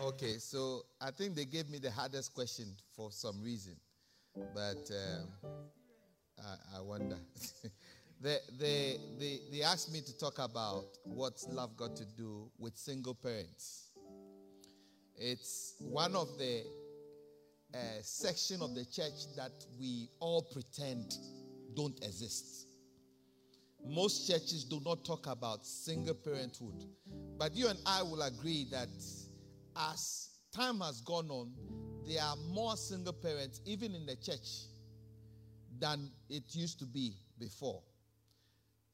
Okay, so I think they gave me the hardest question for some reason, but um, I, I, wonder. they, they, they, they asked me to talk about what's love got to do with single parents. It's one of the uh, section of the church that we all pretend don't exist. Most churches do not talk about single parenthood. But you and I will agree that as time has gone on, there are more single parents, even in the church, than it used to be before.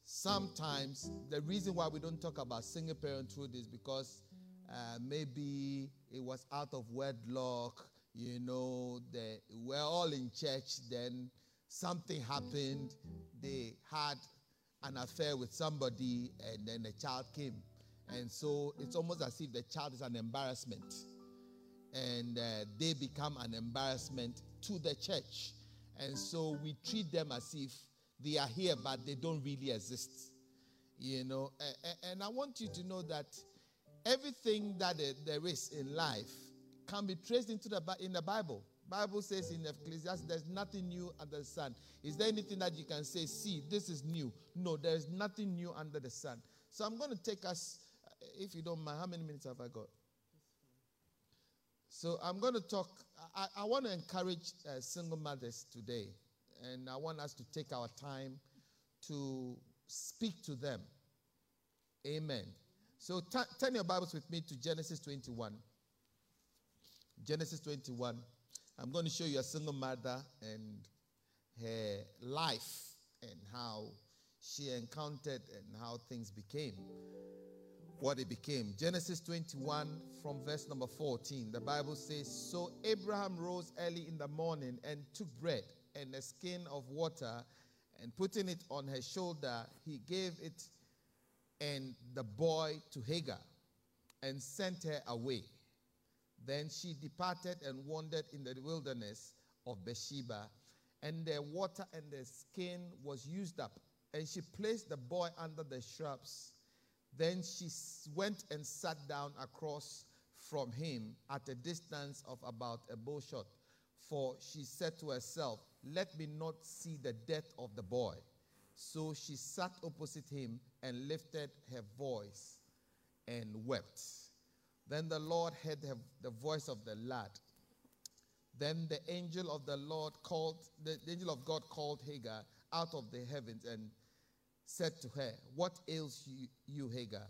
Sometimes the reason why we don't talk about single parenthood is because uh, maybe it was out of wedlock, you know, they were all in church, then something happened, they had an affair with somebody, and then the child came. And so it's almost as if the child is an embarrassment. And uh, they become an embarrassment to the church. And so we treat them as if they are here, but they don't really exist. You know, and I want you to know that everything that there is in life can be traced into the in the Bible. Bible says in Ecclesiastes, there's nothing new under the sun. Is there anything that you can say, see, this is new? No, there is nothing new under the sun. So I'm going to take us, if you don't mind, how many minutes have I got? So I'm going to talk, I, I want to encourage uh, single mothers today. And I want us to take our time to speak to them. Amen. So t- turn your Bibles with me to Genesis 21. Genesis 21. I'm going to show you a single mother and her life and how she encountered and how things became what it became. Genesis 21 from verse number 14. The Bible says So Abraham rose early in the morning and took bread and a skin of water and putting it on her shoulder, he gave it and the boy to Hagar and sent her away. Then she departed and wandered in the wilderness of Beersheba, and the water and the skin was used up. And she placed the boy under the shrubs. Then she went and sat down across from him at a distance of about a bow shot. For she said to herself, Let me not see the death of the boy. So she sat opposite him and lifted her voice and wept. Then the Lord heard the voice of the lad. Then the angel of the Lord called, the angel of God called Hagar out of the heavens and said to her, What ails you, you, Hagar?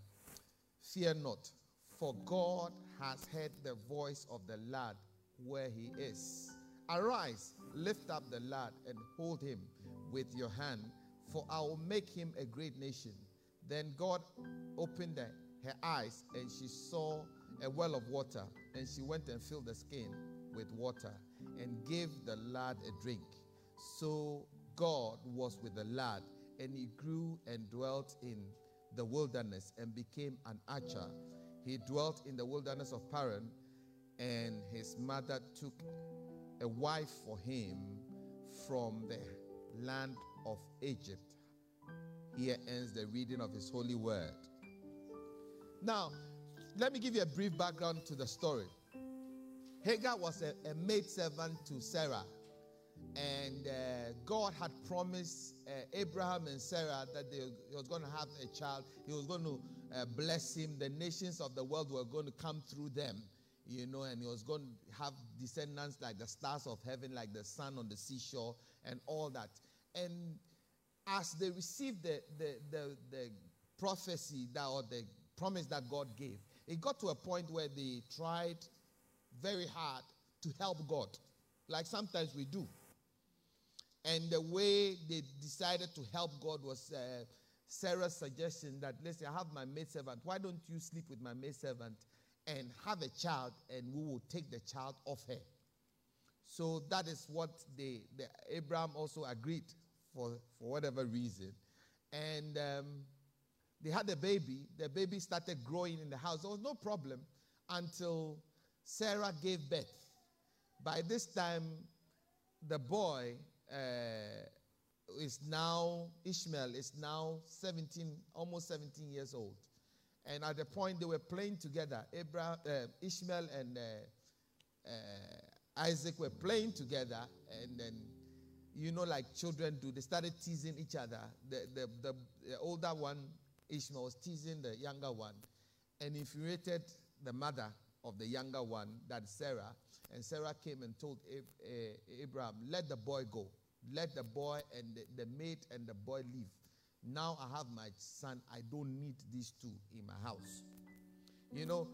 Fear not, for God has heard the voice of the lad where he is. Arise, lift up the lad and hold him with your hand, for I will make him a great nation. Then God opened her eyes, and she saw a well of water, and she went and filled the skin with water and gave the lad a drink. So God was with the lad, and he grew and dwelt in the wilderness and became an archer. He dwelt in the wilderness of Paran, and his mother took a wife for him from the land of Egypt. Here ends the reading of his holy word. Now, let me give you a brief background to the story. Hagar was a, a maid servant to Sarah, and uh, God had promised uh, Abraham and Sarah that they, he was going to have a child. He was going to uh, bless him. The nations of the world were going to come through them, you know, and he was going to have descendants like the stars of heaven, like the sun on the seashore, and all that. And as they received the, the, the, the prophecy that, or the promise that God gave, it got to a point where they tried very hard to help God, like sometimes we do. And the way they decided to help God was uh, Sarah's suggestion that, listen, I have my maidservant. Why don't you sleep with my maidservant and have a child, and we will take the child off her? So that is what they, the, Abraham also agreed for, for whatever reason. And um, they had a baby. The baby started growing in the house. There was no problem until Sarah gave birth. By this time, the boy uh, is now, Ishmael is now 17, almost 17 years old. And at the point they were playing together, Abraham, uh, Ishmael and uh, uh, Isaac were playing together, and then you know, like children do, they started teasing each other. The, the, the, the older one, Ishmael, was teasing the younger one and infuriated the mother of the younger one, that Sarah. And Sarah came and told Abraham, Let the boy go. Let the boy and the, the maid and the boy leave. Now I have my son. I don't need these two in my house. You know,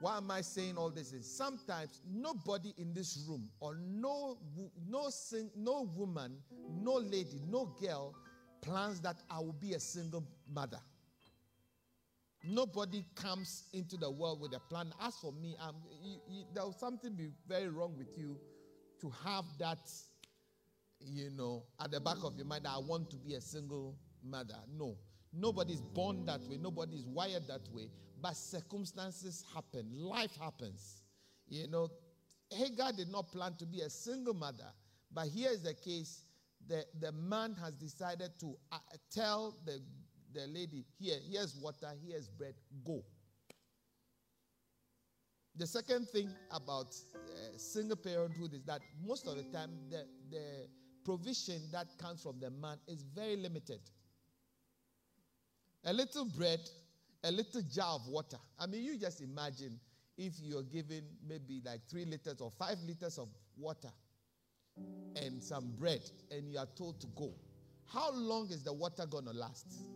why am I saying all this? Is sometimes nobody in this room, or no, no, sing, no woman, no lady, no girl plans that I will be a single mother. Nobody comes into the world with a plan. As for me, you, you, there will something be very wrong with you to have that, you know, at the back of your mind. I want to be a single mother. No, nobody's born that way. Nobody's wired that way. But circumstances happen. Life happens. You know, Hagar did not plan to be a single mother. But here is the case: the the man has decided to uh, tell the the lady, Here, here's water, here's bread, go. The second thing about uh, single parenthood is that most of the time the, the provision that comes from the man is very limited. A little bread, a little jar of water. I mean, you just imagine if you're given maybe like three liters or five liters of water and some bread and you are told to go. How long is the water going to last?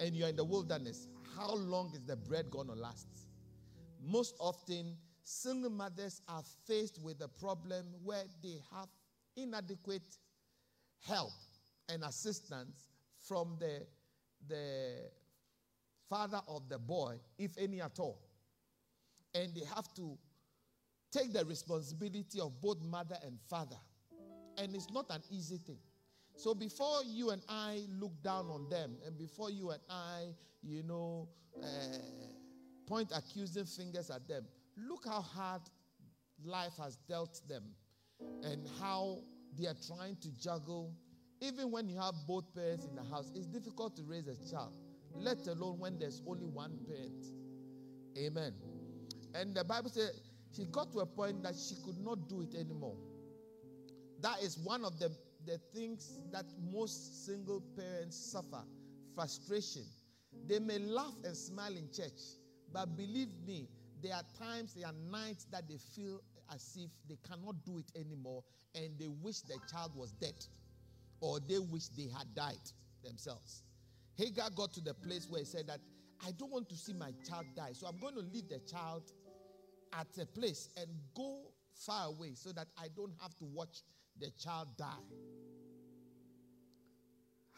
and you're in the wilderness, how long is the bread going to last? Most often, single mothers are faced with a problem where they have inadequate help and assistance from the, the father of the boy, if any at all. And they have to take the responsibility of both mother and father. And it's not an easy thing. So before you and I look down on them, and before you and I, you know, uh, point accusing fingers at them, look how hard life has dealt them and how they are trying to juggle. Even when you have both parents in the house, it's difficult to raise a child, let alone when there's only one parent. Amen. And the Bible says she got to a point that she could not do it anymore. That is one of the the things that most single parents suffer frustration. They may laugh and smile in church, but believe me, there are times, there are nights that they feel as if they cannot do it anymore and they wish the child was dead or they wish they had died themselves. Hagar got to the place where he said that I don't want to see my child die, so I'm going to leave the child at a place and go far away so that I don't have to watch the child die.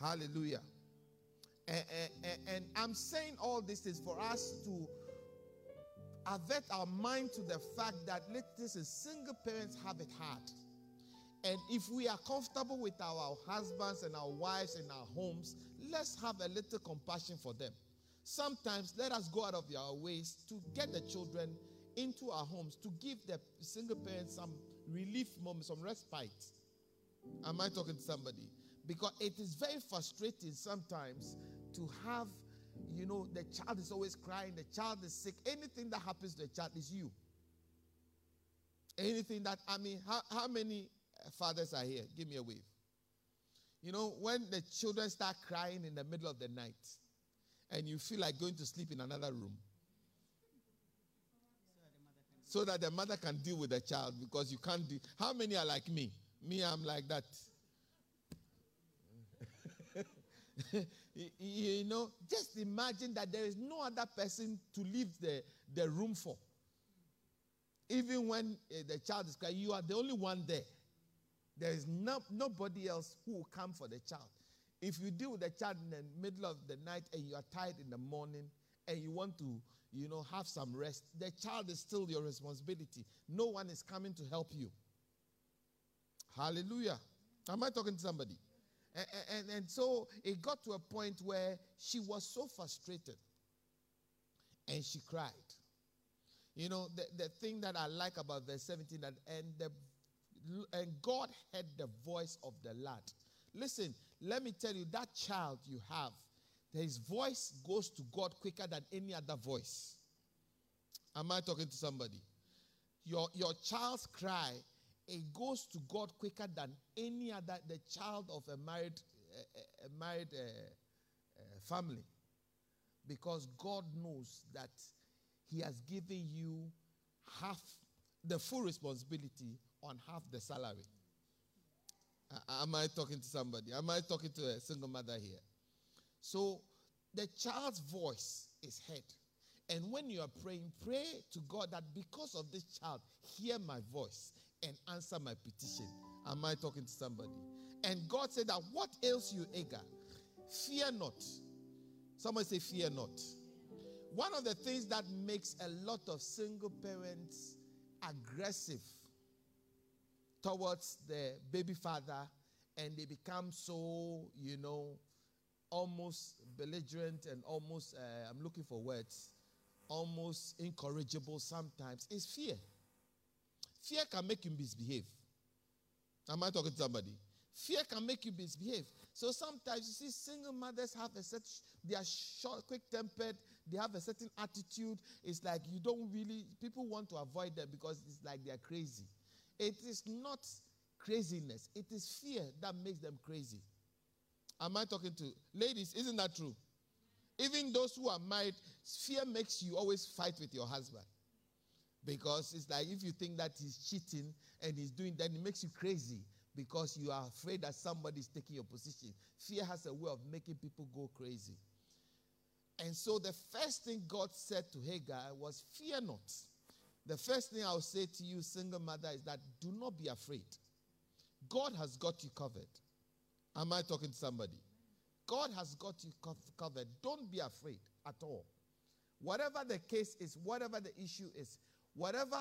Hallelujah. And, and, and, I'm saying all this is for us to avert our mind to the fact that this is single parents have it hard. And if we are comfortable with our husbands and our wives in our homes, let's have a little compassion for them. Sometimes let us go out of our ways to get the children into our homes, to give the single parents some relief moments, some respite. Am I talking to somebody? Because it is very frustrating sometimes to have, you know, the child is always crying, the child is sick. Anything that happens to the child is you. Anything that, I mean, how, how many uh, fathers are here? Give me a wave. You know, when the children start crying in the middle of the night and you feel like going to sleep in another room so that the mother can deal with the child because you can't deal. How many are like me? Me, I'm like that. you know, just imagine that there is no other person to leave the, the room for. Even when uh, the child is crying, you are the only one there. There is no, nobody else who will come for the child. If you deal with the child in the middle of the night and you are tired in the morning and you want to, you know, have some rest, the child is still your responsibility. No one is coming to help you. Hallelujah. Am I talking to somebody? And, and, so it got to a point where she was so frustrated and she cried. You know, the, the thing that I like about verse 17, that, and, the, and God heard the voice of the lad. Listen, let me tell you, that child you have, his voice goes to God quicker than any other voice. Am I talking to somebody? Your, your child's cry, it goes to God quicker than any other, the child of a married, a, a married uh, uh, family. Because God knows that He has given you half the full responsibility on half the salary. Am I talking to somebody? Am I talking to a single mother here? So the child's voice is heard. And when you are praying, pray to God that because of this child, hear my voice and answer my petition. Am I talking to somebody? And God said that what ails you, Hagar? Fear not. Someone say, Fear not. One of the things that makes a lot of single parents aggressive towards the baby father and they become so, you know, almost belligerent and almost, uh, I'm looking for words, almost incorrigible sometimes is fear. Fear can make you misbehave. Am I talking to somebody? Fear can make you misbehave. So sometimes you see single mothers have a certain, they are short, quick tempered, they have a certain attitude. It's like you don't really people want to avoid them because it's like they're crazy. It is not craziness, it is fear that makes them crazy. Am I talking to ladies? Isn't that true? Even those who are married, fear makes you always fight with your husband. Because it's like if you think that he's cheating and he's doing that, it makes you crazy because you are afraid that somebody is taking your position. Fear has a way of making people go crazy. And so the first thing God said to Hagar was, Fear not. The first thing I'll say to you, single mother, is that do not be afraid. God has got you covered. Am I talking to somebody? God has got you covered. Don't be afraid at all. Whatever the case is, whatever the issue is, whatever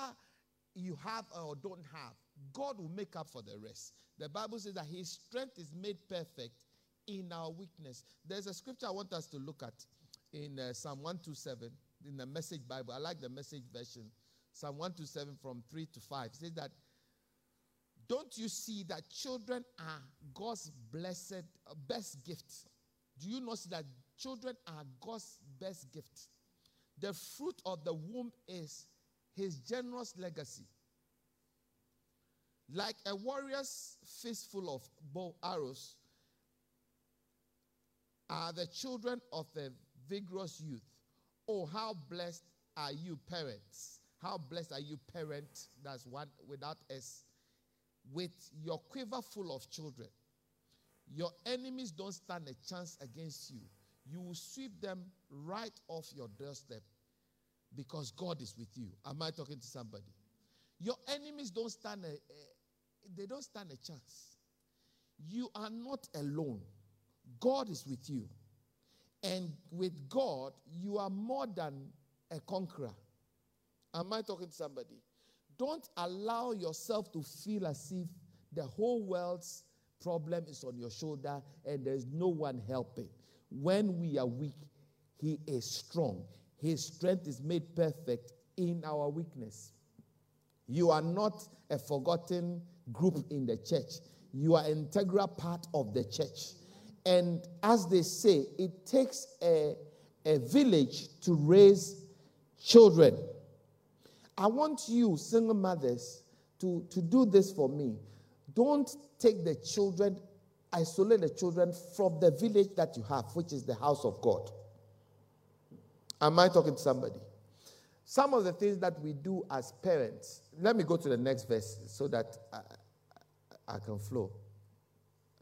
you have or don't have, God will make up for the rest. The Bible says that His strength is made perfect in our weakness. There's a scripture I want us to look at in uh, Psalm 127 in the Message Bible. I like the Message version. Psalm 127 from 3 to 5. It says that don't you see that children are God's blessed, uh, best gift? Do you not see that children are God's best gift? The fruit of the womb is his generous legacy. Like a warrior's fistful of bow arrows are the children of a vigorous youth. Oh, how blessed are you, parents! How blessed are you, parents? That's one without S with your quiver full of children. Your enemies don't stand a chance against you. You will sweep them right off your doorstep because God is with you. Am I talking to somebody? Your enemies don't stand a, they don't stand a chance. You are not alone. God is with you. And with God, you are more than a conqueror. Am I talking to somebody? Don't allow yourself to feel as if the whole world's problem is on your shoulder and there's no one helping. When we are weak, He is strong. His strength is made perfect in our weakness. You are not a forgotten group in the church, you are an integral part of the church. And as they say, it takes a, a village to raise children. I want you, single mothers, to, to do this for me. Don't take the children, isolate the children from the village that you have, which is the house of God. Am I talking to somebody? Some of the things that we do as parents, let me go to the next verse so that I, I, can flow.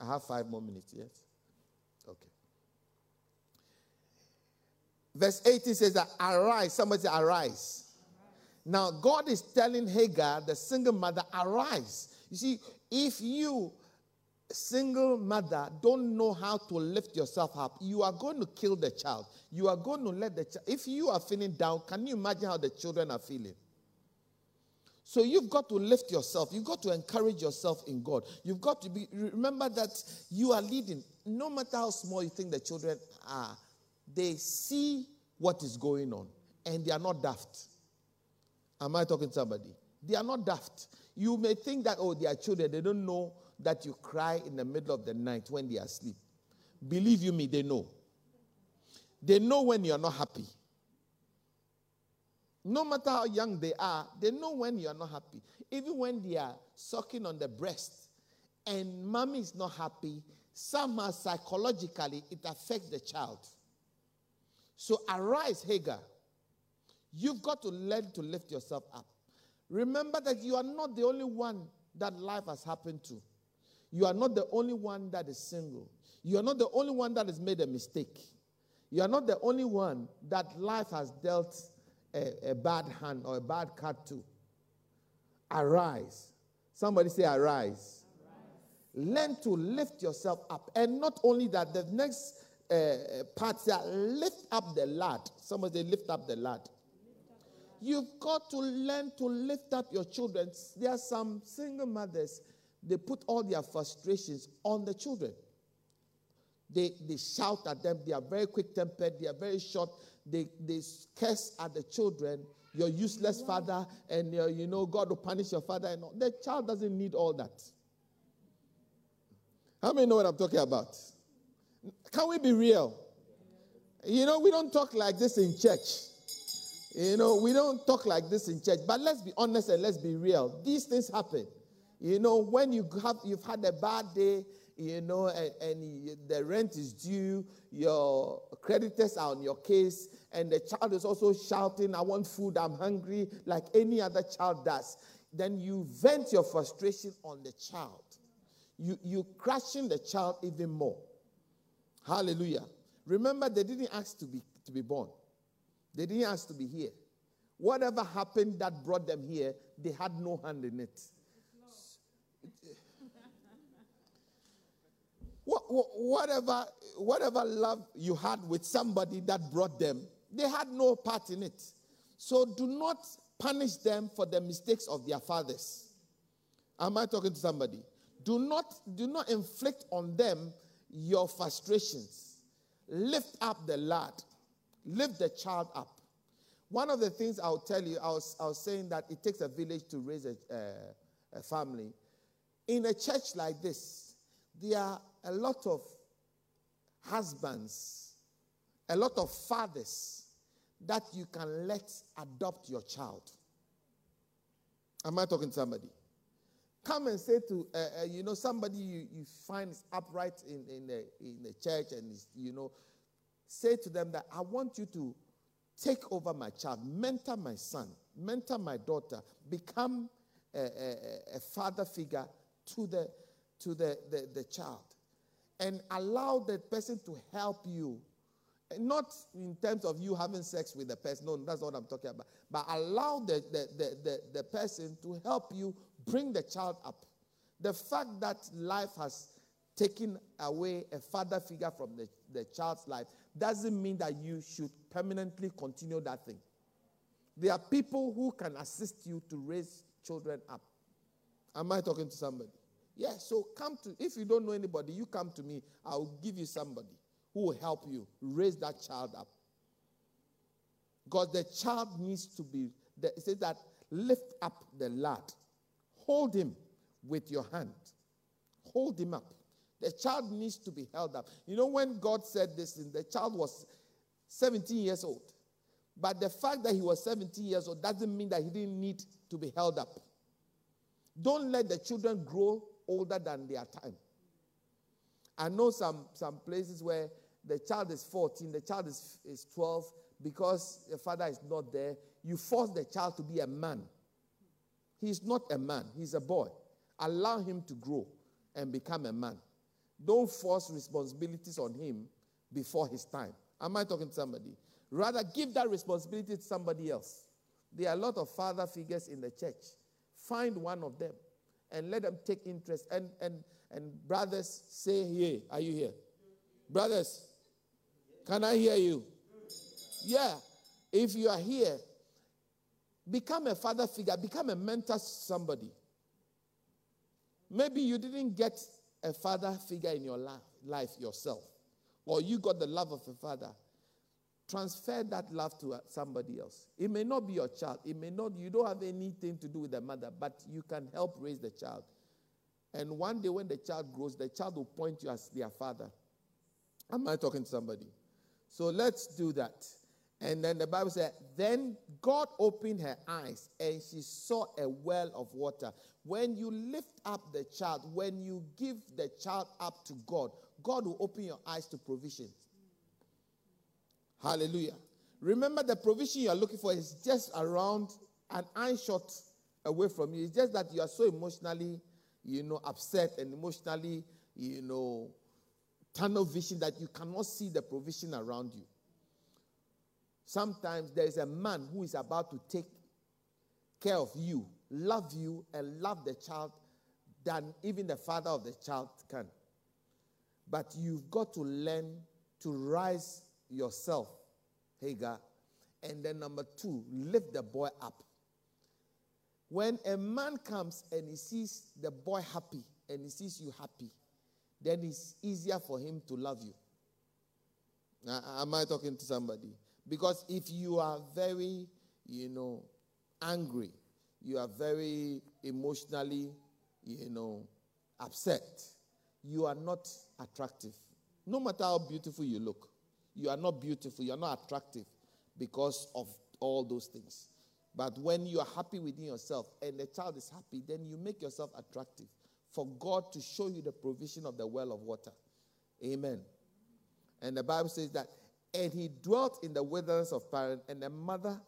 I have five more minutes, yes? Okay. Verse 18 says that arise. Somebody say, arise. Now, God is telling Hagar, the single mother, arise. You see, if you, single mother, don't know how to lift yourself up, you are going to kill the child. You are going to let the child, if you are feeling down, can you imagine how the children are feeling? So you've got to lift yourself. You've got to encourage yourself in God. You've got to be, remember that you are leading. No matter how small you think the children are, they see what is going on and they are not daft. Am I talking to somebody? They are not daft. You may think that, oh, they are children. They don't know that you cry in the middle of the night when they are asleep. Believe you me, they know. They know when you're not happy. No matter how young they are, they know when you're not happy. Even when they are sucking on the breast and mommy is not happy, somehow psychologically it affects the child. So arise, Hagar. You've got to learn to lift yourself up. Remember that you are not the only one that life has happened to. You are not the only one that is single. You are not the only one that has made a mistake. You are not the only one that life has dealt a, a bad hand or a bad card to. Arise. Somebody say, arise. arise. Learn to lift yourself up. And not only that, the next uh, part here, lift up the lad. Somebody say, lift up the lad. You've got to learn to lift up your children. There are some single mothers, they put all their frustrations on the children. They, they shout at them. They are very quick tempered. They are very short. They, they curse at the children. Your useless father, and your, you know, God will punish your father. And all. The child doesn't need all that. How many know what I'm talking about? Can we be real? You know, we don't talk like this in church. You know, we don't talk like this in church, but let's be honest and let's be real. These things happen. You know, when you have you've had a bad day, you know, and, and the rent is due, your creditors are on your case, and the child is also shouting, I want food, I'm hungry, like any other child does, then you vent your frustration on the child. You, you crushing the child even more. Hallelujah. Remember, they didn't ask to be, to be born. They didn't ask to be here. Whatever happened that brought them here, they had no hand in it. Whatever, whatever love you had with somebody that brought them, they had no part in it. So do not punish them for the mistakes of their fathers. Am I talking to somebody? Do not, do not inflict on them your frustrations. Lift up the lad Lift the child up. One of the things I'll tell you, I was, I was saying that it takes a village to raise a, uh, a family. In a church like this, there are a lot of husbands, a lot of fathers that you can let adopt your child. Am I talking to somebody? Come and say to, uh, uh, you know, somebody you, you find is upright in, in, the, in the church and is, you know, say to them that I want you to take over my child, mentor my son, mentor my daughter, become a, a, a father figure to the to the, the, the child. And allow the person to help you. Not in terms of you having sex with the person, no, that's not what I'm talking about. But allow the, the, the, the, the person to help you bring the child up. The fact that life has taken away a father figure from the, the child's life doesn't mean that you should permanently continue that thing. There are people who can assist you to raise children up. Am I talking to somebody? Yeah, so come to, if you don't know anybody, you come to me. I'll give you somebody who will help you raise that child up. Because the child needs to be, it says that lift up the lad, hold him with your hand, hold him up. The child needs to be held up. You know, when God said this, the child was 17 years old. But the fact that he was 17 years old doesn't mean that he didn't need to be held up. Don't let the children grow older than their time. I know some, some places where the child is 14, the child is, is 12, because the father is not there, you force the child to be a man. He's not a man, he's a boy. Allow him to grow and become a man. Don't force responsibilities on him before his time. Am I talking to somebody? Rather, give that responsibility to somebody else. There are a lot of father figures in the church. Find one of them and let them take interest. And, and, and brothers, say here. Are you here? Brothers, can I hear you? Yeah. If you are here, become a father figure, become a mentor to somebody. Maybe you didn't get a father figure in your life, life yourself, or you got the love of a father, transfer that love to uh, somebody else. It may not be your child. It may not, you don't have anything to do with the mother, but you can help raise the child. And one day when the child grows, the child will point you as their father. Am I talking to somebody? So let's do that. And then the Bible said, Then God opened her eyes and she saw a well of water. When you lift up the child, when you give the child up to God, God will open your eyes to provision. Hallelujah. Remember, the provision you are looking for is just around an eye shot away from you. It's just that you are so emotionally, you know, upset and emotionally, you know, tunnel vision that you cannot see the provision around you. Sometimes there is a man who is about to take care of you, love you, and love the child than even the father of the child can. But you've got to learn to rise yourself, Hagar. And then, number two, lift the boy up. When a man comes and he sees the boy happy and he sees you happy, then it's easier for him to love you. Uh, uh, am I talking to somebody? Because if you are very, you know, angry, you are very emotionally, you know, upset, you are not attractive. No matter how beautiful you look, you are not beautiful, you are not attractive because of all those things. But when you are happy within yourself and the child is happy, then you make yourself attractive for God to show you the provision of the well of water. Amen. And the Bible says that and he dwelt in the wilderness of Paran, and the mother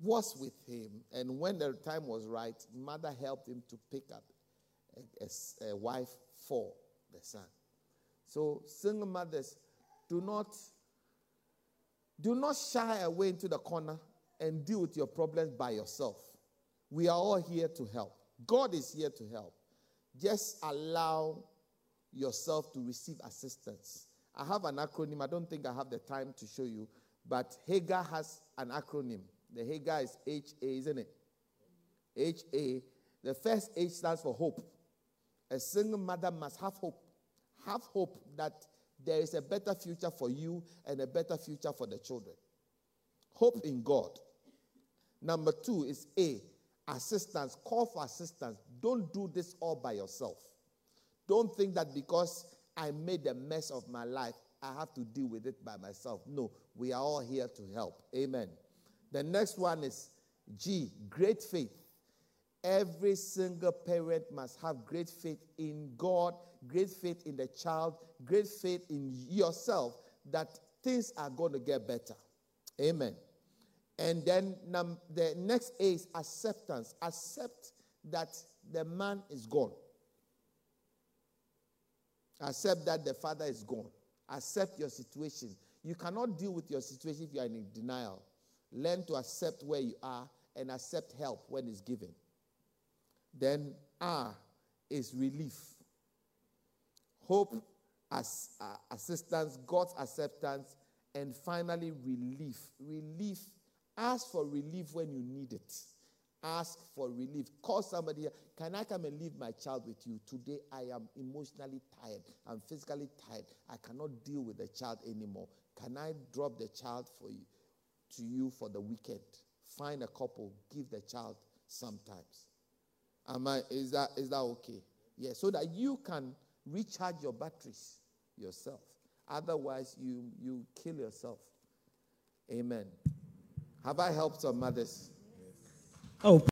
was with him. And when the time was right, mother helped him to pick up a, a, a wife for the son. So single mothers, do not do not shy away into the corner and deal with your problems by yourself. We are all here to help. God is here to help. Just allow yourself to receive assistance. I have an acronym. I don't think I have the time to show you, but Hagar has an acronym. The Hagar is HA, isn't it? HA. The first H stands for hope. A single mother must have hope. Have hope that there is a better future for you and a better future for the children. Hope in God. Number two is A, assistance. Call for assistance. Don't do this all by yourself. Don't think that because I made a mess of my life. I have to deal with it by myself. No, we are all here to help. Amen. The next one is G, great faith. Every single parent must have great faith in God, great faith in the child, great faith in yourself that things are going to get better. Amen. And then num- the next A is acceptance. Accept that the man is gone. Accept that the father is gone. Accept your situation. You cannot deal with your situation if you are in denial. Learn to accept where you are and accept help when it's given. Then R is relief. Hope as uh, assistance, God's acceptance, and finally relief. Relief. Ask for relief when you need it ask for relief. Call somebody, can I come and leave my child with you? Today I am emotionally tired. I'm physically tired. I cannot deal with the child anymore. Can I drop the child for you to you for the weekend? Find a couple, give the child sometimes. Am I is that is that okay? Yeah, so that you can recharge your batteries yourself. Otherwise, you you kill yourself. Amen. Have I helped some mothers? Oh.